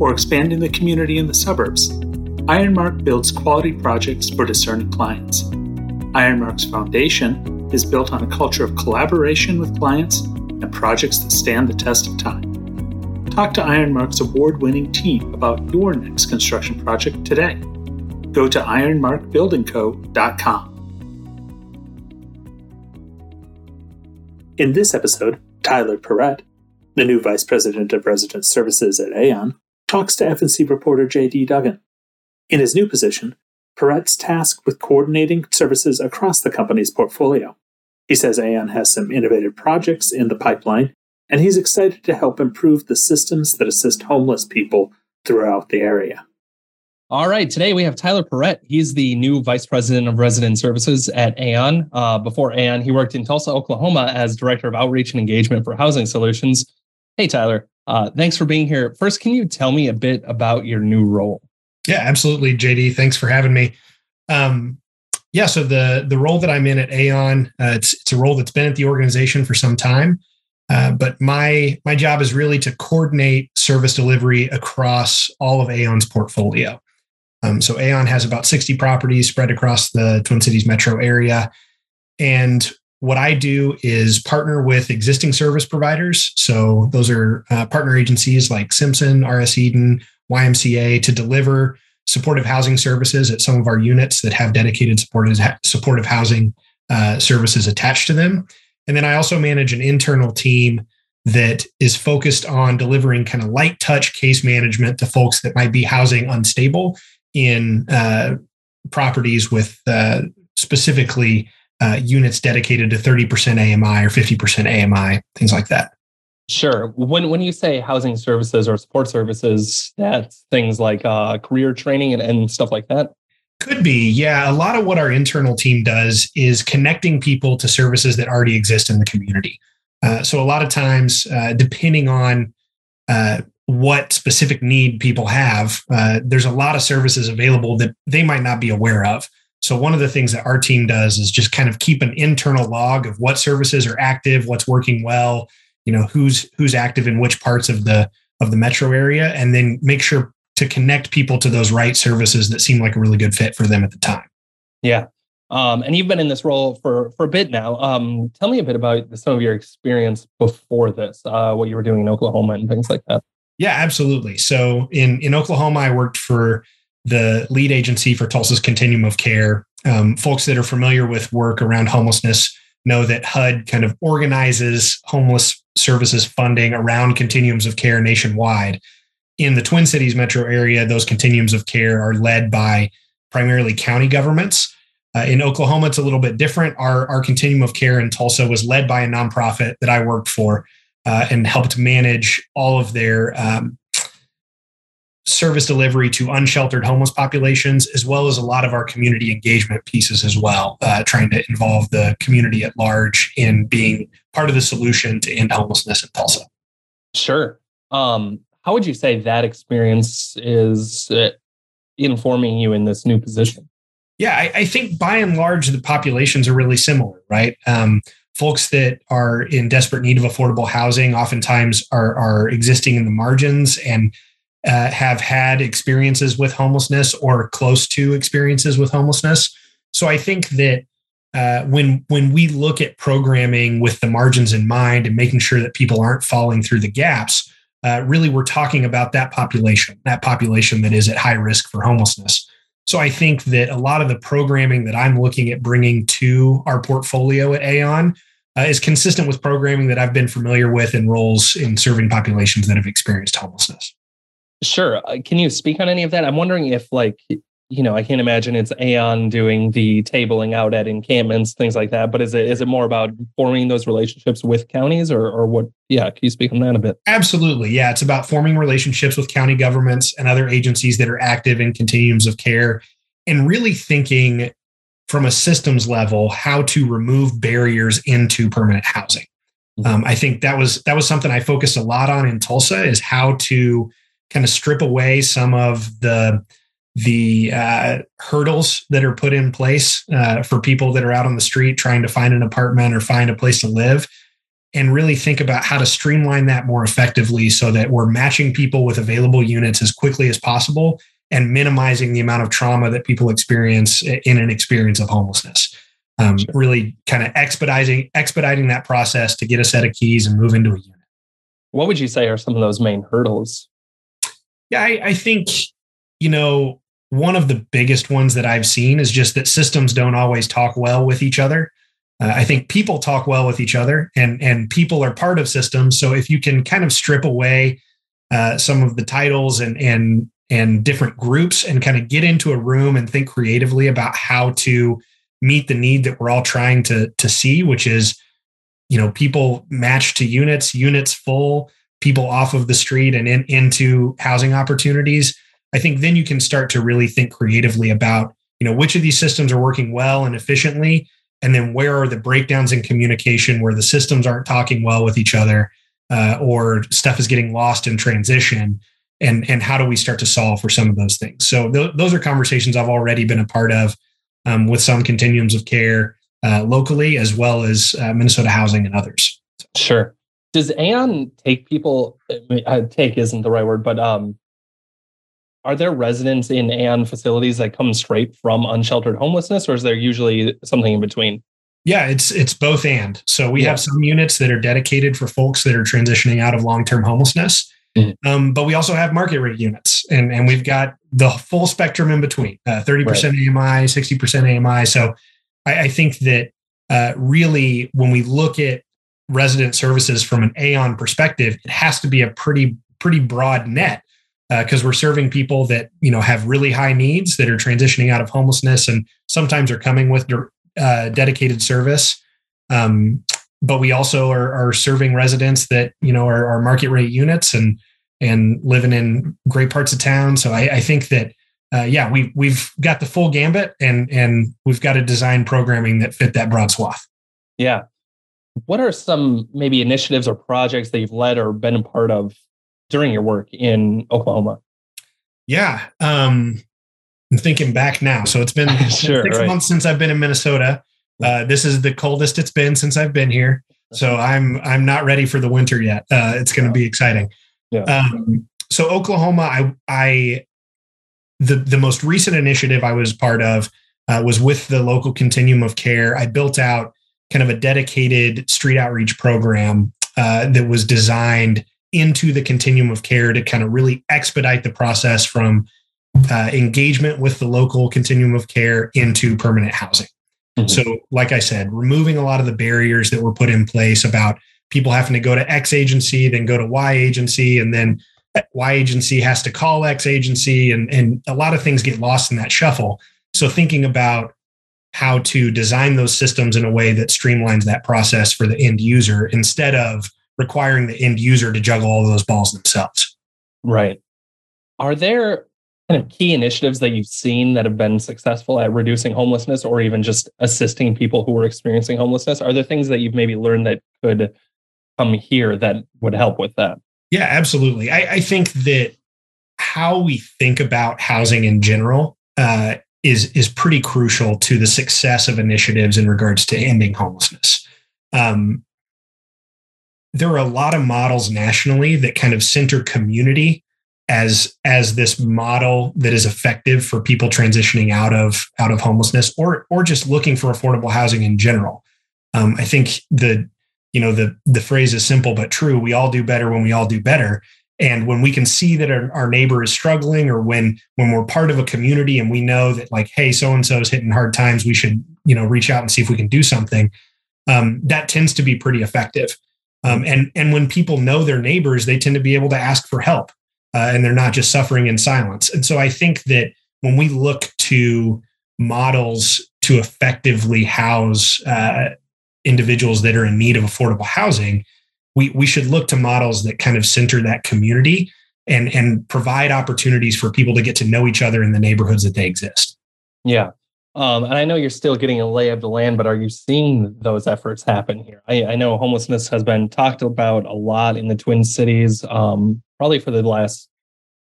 or expanding the community in the suburbs, Ironmark builds quality projects for discerning clients. Ironmark's foundation is built on a culture of collaboration with clients and projects that stand the test of time. Talk to Ironmark's award winning team about your next construction project today. Go to ironmarkbuildingco.com. In this episode, Tyler Perrett, the new Vice President of Resident Services at Aeon, talks to FNC reporter J.D. Duggan. In his new position, Perrett's tasked with coordinating services across the company's portfolio. He says Aeon has some innovative projects in the pipeline, and he's excited to help improve the systems that assist homeless people throughout the area. All right, today we have Tyler Perrett. He's the new Vice President of Resident Services at Aeon. Uh, before Aeon, he worked in Tulsa, Oklahoma as Director of Outreach and Engagement for Housing Solutions. Hey, Tyler, uh, thanks for being here. First, can you tell me a bit about your new role? Yeah, absolutely, JD. Thanks for having me. Um, yeah, so the the role that I'm in at Aeon, uh, it's it's a role that's been at the organization for some time. Uh, but my my job is really to coordinate service delivery across all of Aeon's portfolio. Um, so Aeon has about 60 properties spread across the Twin Cities metro area. And what I do is partner with existing service providers. So those are uh, partner agencies like Simpson, RS Eden, YMCA to deliver supportive housing services at some of our units that have dedicated supportive, supportive housing uh, services attached to them. And then I also manage an internal team that is focused on delivering kind of light touch case management to folks that might be housing unstable in uh, properties with uh, specifically uh, units dedicated to 30% AMI or 50% AMI, things like that. Sure. When when you say housing services or support services, that's things like uh, career training and, and stuff like that. Could be, yeah. A lot of what our internal team does is connecting people to services that already exist in the community. Uh, so a lot of times, uh, depending on uh, what specific need people have, uh, there's a lot of services available that they might not be aware of. So one of the things that our team does is just kind of keep an internal log of what services are active, what's working well, you know, who's who's active in which parts of the of the metro area, and then make sure to connect people to those right services that seem like a really good fit for them at the time. Yeah. Um, and you've been in this role for for a bit now. Um, tell me a bit about some of your experience before this, uh, what you were doing in Oklahoma and things like that. Yeah, absolutely. So in in Oklahoma, I worked for the lead agency for Tulsa's Continuum of Care. Um, folks that are familiar with work around homelessness know that HUD kind of organizes homeless services funding around continuums of care nationwide. In the Twin Cities metro area, those continuums of care are led by primarily county governments. Uh, in Oklahoma, it's a little bit different. Our, our continuum of care in Tulsa was led by a nonprofit that I worked for uh, and helped manage all of their um, service delivery to unsheltered homeless populations, as well as a lot of our community engagement pieces as well, uh, trying to involve the community at large in being part of the solution to end homelessness in Tulsa. Sure. Um, how would you say that experience is uh, informing you in this new position? Yeah, I, I, think by and large, the populations are really similar, right? Um, folks that are in desperate need of affordable housing oftentimes are, are existing in the margins and uh, have had experiences with homelessness or close to experiences with homelessness. So I think that uh, when when we look at programming with the margins in mind and making sure that people aren't falling through the gaps, uh, really we're talking about that population, that population that is at high risk for homelessness. So I think that a lot of the programming that I'm looking at bringing to our portfolio at Aeon uh, is consistent with programming that I've been familiar with in roles in serving populations that have experienced homelessness. Sure. Uh, can you speak on any of that? I'm wondering if, like, you know, I can't imagine it's Aeon doing the tabling out at encampments, things like that. But is it is it more about forming those relationships with counties, or or what? Yeah, can you speak on that a bit? Absolutely, yeah. It's about forming relationships with county governments and other agencies that are active in continuums of care, and really thinking from a systems level how to remove barriers into permanent housing. Mm-hmm. Um, I think that was that was something I focused a lot on in Tulsa is how to kind of strip away some of the the uh, hurdles that are put in place uh, for people that are out on the street trying to find an apartment or find a place to live and really think about how to streamline that more effectively so that we're matching people with available units as quickly as possible and minimizing the amount of trauma that people experience in an experience of homelessness um, sure. really kind of expediting expediting that process to get a set of keys and move into a unit what would you say are some of those main hurdles yeah I, I think you know one of the biggest ones that I've seen is just that systems don't always talk well with each other. Uh, I think people talk well with each other, and and people are part of systems. So if you can kind of strip away uh, some of the titles and and and different groups, and kind of get into a room and think creatively about how to meet the need that we're all trying to to see, which is you know people matched to units, units full, people off of the street and in, into housing opportunities I think then you can start to really think creatively about, you know, which of these systems are working well and efficiently, and then where are the breakdowns in communication where the systems aren't talking well with each other, uh, or stuff is getting lost in transition, and and how do we start to solve for some of those things? So th- those are conversations I've already been a part of um, with some continuums of care uh, locally, as well as uh, Minnesota Housing and others. Sure. Does Aeon take people? Take isn't the right word, but um, are there residents in Aeon facilities that come straight from unsheltered homelessness, or is there usually something in between? Yeah, it's it's both and. So we yeah. have some units that are dedicated for folks that are transitioning out of long term homelessness, mm-hmm. um, but we also have market rate units, and and we've got the full spectrum in between: uh, thirty uh, percent right. AMI, sixty percent AMI. So I, I think that uh, really, when we look at resident services from an Aeon perspective, it has to be a pretty pretty broad net because uh, we're serving people that you know have really high needs that are transitioning out of homelessness and sometimes are coming with uh, dedicated service. Um, but we also are, are, serving residents that you know are, are, market rate units and and living in great parts of town. So i, I think that uh, yeah we we've got the full gambit and and we've got a design programming that fit that broad swath. Yeah what are some maybe initiatives or projects that you've led or been a part of during your work in Oklahoma? Yeah. Um, I'm thinking back now. So it's been sure, six right. months since I've been in Minnesota. Uh, this is the coldest it's been since I've been here. So I'm I'm not ready for the winter yet. Uh, it's going to be exciting. Yeah. Um, so Oklahoma, I I the the most recent initiative I was part of uh, was with the local continuum of care. I built out kind of a dedicated street outreach program uh, that was designed into the continuum of care to kind of really expedite the process from uh, engagement with the local continuum of care into permanent housing. Mm-hmm. So, like I said, removing a lot of the barriers that were put in place about people having to go to X agency, then go to Y agency, and then Y agency has to call X agency, and, and a lot of things get lost in that shuffle. So, thinking about how to design those systems in a way that streamlines that process for the end user instead of requiring the end user to juggle all those balls themselves. Right. Are there kind of key initiatives that you've seen that have been successful at reducing homelessness or even just assisting people who are experiencing homelessness? Are there things that you've maybe learned that could come here that would help with that? Yeah, absolutely. I, I think that how we think about housing in general uh, is is pretty crucial to the success of initiatives in regards to ending homelessness. Um, there are a lot of models nationally that kind of center community as as this model that is effective for people transitioning out of out of homelessness or or just looking for affordable housing in general. Um, I think the you know the the phrase is simple but true. We all do better when we all do better. And when we can see that our, our neighbor is struggling, or when when we're part of a community and we know that like, hey, so and so is hitting hard times, we should you know reach out and see if we can do something. Um, that tends to be pretty effective. Um, and and when people know their neighbors, they tend to be able to ask for help, uh, and they're not just suffering in silence. And so I think that when we look to models to effectively house uh, individuals that are in need of affordable housing, we, we should look to models that kind of center that community and, and provide opportunities for people to get to know each other in the neighborhoods that they exist. Yeah. Um, and I know you're still getting a lay of the land, but are you seeing those efforts happen here? I, I know homelessness has been talked about a lot in the Twin Cities, um, probably for the last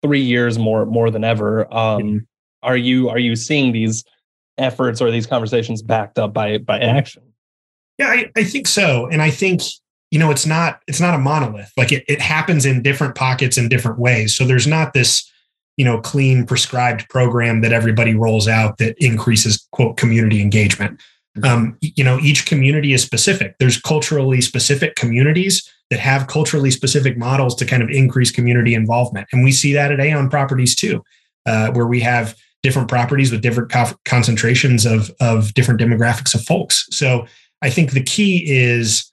three years more more than ever. Um, mm-hmm. Are you are you seeing these efforts or these conversations backed up by by action? Yeah, I, I think so, and I think you know it's not it's not a monolith. Like it, it happens in different pockets in different ways. So there's not this you know clean prescribed program that everybody rolls out that increases quote community engagement mm-hmm. um, you know each community is specific there's culturally specific communities that have culturally specific models to kind of increase community involvement and we see that at aeon properties too uh, where we have different properties with different co- concentrations of, of different demographics of folks so i think the key is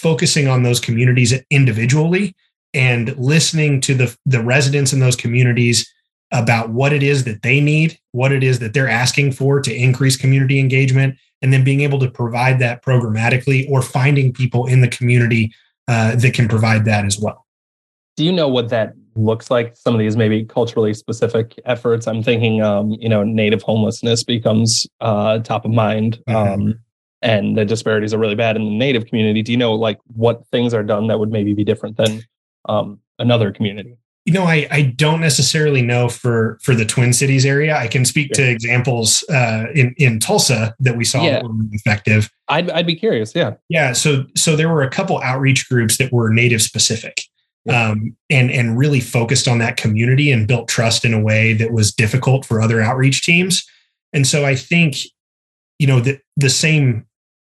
focusing on those communities individually and listening to the, the residents in those communities about what it is that they need, what it is that they're asking for to increase community engagement, and then being able to provide that programmatically or finding people in the community uh, that can provide that as well. Do you know what that looks like? Some of these maybe culturally specific efforts. I'm thinking, um, you know, native homelessness becomes uh, top of mind. Mm-hmm. And the disparities are really bad in the native community. Do you know like what things are done that would maybe be different than um, another community? You know, I, I don't necessarily know for for the Twin Cities area. I can speak to examples uh, in in Tulsa that we saw yeah. were effective. I'd I'd be curious. Yeah, yeah. So so there were a couple outreach groups that were native specific, yeah. um, and and really focused on that community and built trust in a way that was difficult for other outreach teams. And so I think, you know, the the same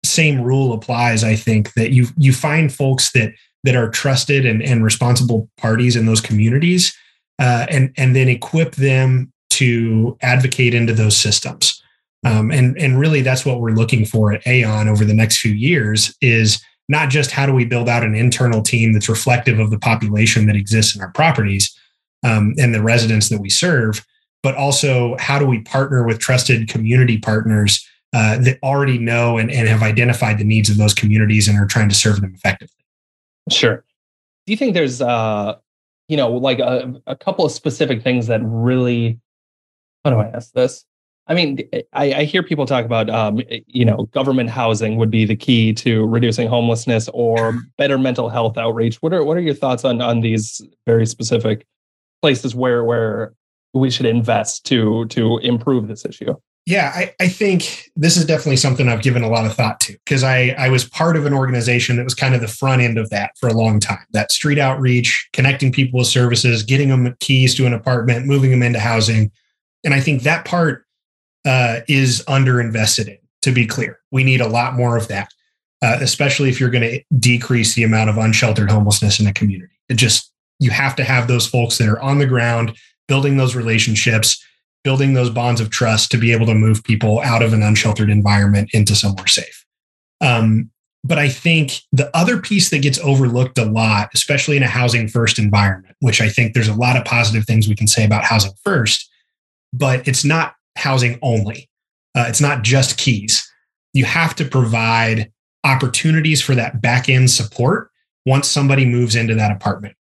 same rule applies. I think that you you find folks that that are trusted and, and responsible parties in those communities uh, and and then equip them to advocate into those systems um, and and really that's what we're looking for at aeon over the next few years is not just how do we build out an internal team that's reflective of the population that exists in our properties um, and the residents that we serve but also how do we partner with trusted community partners uh, that already know and, and have identified the needs of those communities and are trying to serve them effectively Sure. Do you think there's, uh, you know, like a, a couple of specific things that really, how do I ask this? I mean, I, I hear people talk about, um, you know, government housing would be the key to reducing homelessness or better mental health outreach. What are what are your thoughts on on these very specific places where where we should invest to to improve this issue? Yeah, I, I, think this is definitely something I've given a lot of thought to because I, I was part of an organization that was kind of the front end of that for a long time. That street outreach, connecting people with services, getting them keys to an apartment, moving them into housing. And I think that part uh, is underinvested in, to be clear. We need a lot more of that, uh, especially if you're going to decrease the amount of unsheltered homelessness in the community. It just, you have to have those folks that are on the ground, building those relationships building those bonds of trust to be able to move people out of an unsheltered environment into somewhere safe. Um, but I think the other piece that gets overlooked a lot, especially in a housing first environment, which I think there's a lot of positive things we can say about housing first, but it's not housing only. Uh, it's not just keys. You have to provide opportunities for that back end support once somebody moves into that apartment.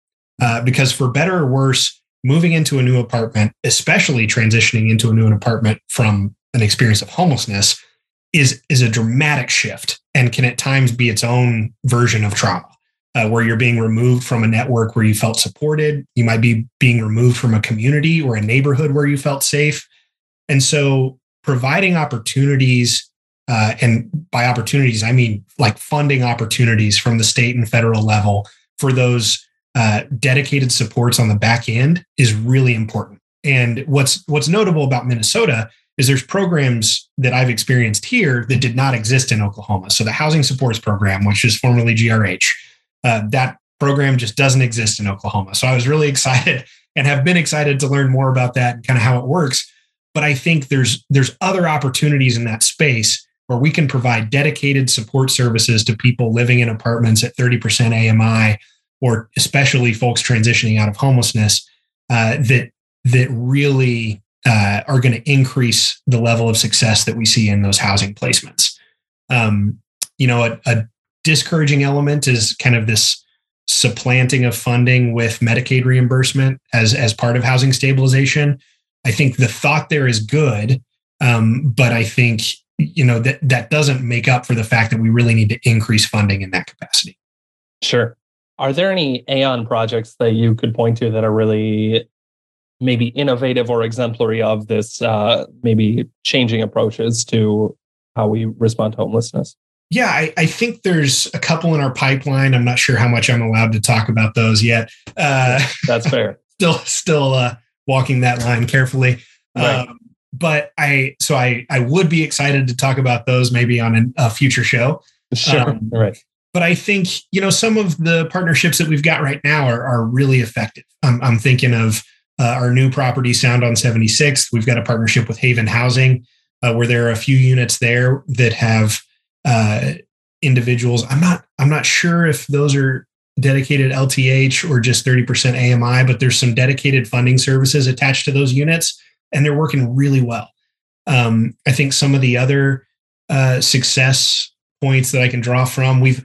Uh, because for better or worse, moving into a new apartment, especially transitioning into a new apartment from an experience of homelessness, is is a dramatic shift and can at times be its own version of trauma. Uh, where you're being removed from a network where you felt supported, you might be being removed from a community or a neighborhood where you felt safe, and so providing opportunities. Uh, and by opportunities, I mean like funding opportunities from the state and federal level for those uh, dedicated supports on the back end is really important. And what's what's notable about Minnesota is there's programs that I've experienced here that did not exist in Oklahoma. So the Housing Supports Program, which is formerly GRH, uh, that program just doesn't exist in Oklahoma. So I was really excited and have been excited to learn more about that and kind of how it works. But I think there's there's other opportunities in that space where we can provide dedicated support services to people living in apartments at 30% AMI or especially folks transitioning out of homelessness uh, that that really uh, are going to increase the level of success that we see in those housing placements. Um, you know, a, a discouraging element is kind of this supplanting of funding with Medicaid reimbursement as as part of housing stabilization. I think the thought there is good, um, but I think you know that that doesn't make up for the fact that we really need to increase funding in that capacity. Sure. Are there any Aeon projects that you could point to that are really maybe innovative or exemplary of this uh, maybe changing approaches to how we respond to homelessness? Yeah, I, I, think there's a couple in our pipeline. I'm not sure how much I'm allowed to talk about those yet. Uh, That's fair. still, still uh, walking that line carefully. Right. Um, but I, so I, I would be excited to talk about those maybe on an, a future show. Sure. Um, right. But I think you know some of the partnerships that we've got right now are, are really effective. I'm, I'm thinking of uh, our new property, Sound on 76th. We've got a partnership with Haven Housing, uh, where there are a few units there that have uh, individuals. I'm not. I'm not sure if those are dedicated LTH or just 30% AMI, but there's some dedicated funding services attached to those units, and they're working really well. Um, I think some of the other uh, success points that I can draw from we've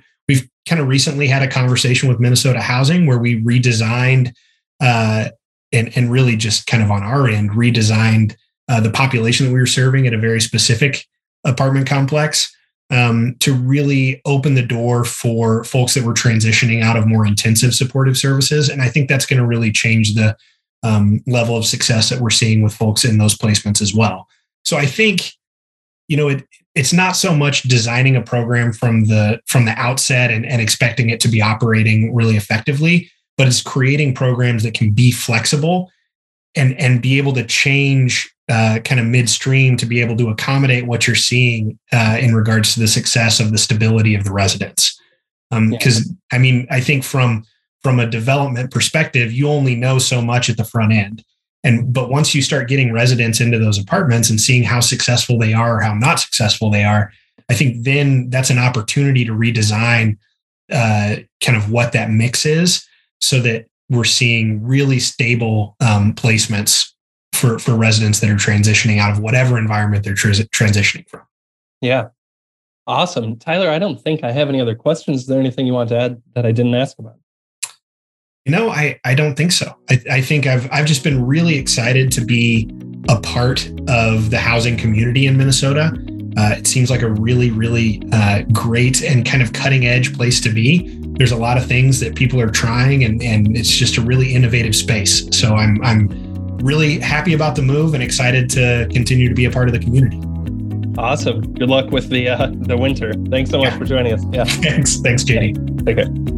kind of recently had a conversation with Minnesota Housing where we redesigned uh, and and really just kind of on our end redesigned uh, the population that we were serving at a very specific apartment complex um, to really open the door for folks that were transitioning out of more intensive supportive services. And I think that's going to really change the um, level of success that we're seeing with folks in those placements as well. So I think, you know, it, it's not so much designing a program from the from the outset and, and expecting it to be operating really effectively, but it's creating programs that can be flexible and and be able to change uh, kind of midstream to be able to accommodate what you're seeing uh, in regards to the success of the stability of the residents. Because um, yeah. I mean, I think from from a development perspective, you only know so much at the front end, and but once you start getting residents into those apartments and seeing how successful they are or how not successful they are, I think then that's an opportunity to redesign uh, kind of what that mix is, so that we're seeing really stable um, placements for for residents that are transitioning out of whatever environment they're transitioning from. Yeah. Awesome. Tyler, I don't think I have any other questions. Is there anything you want to add that I didn't ask about? You know, I, I don't think so. I, I think I've I've just been really excited to be a part of the housing community in Minnesota. Uh, it seems like a really, really uh, great and kind of cutting edge place to be. There's a lot of things that people are trying, and, and it's just a really innovative space. So I'm I'm really happy about the move and excited to continue to be a part of the community. Awesome. Good luck with the uh, the winter. Thanks so much yeah. for joining us. Yeah. Thanks. Thanks, JD. Okay.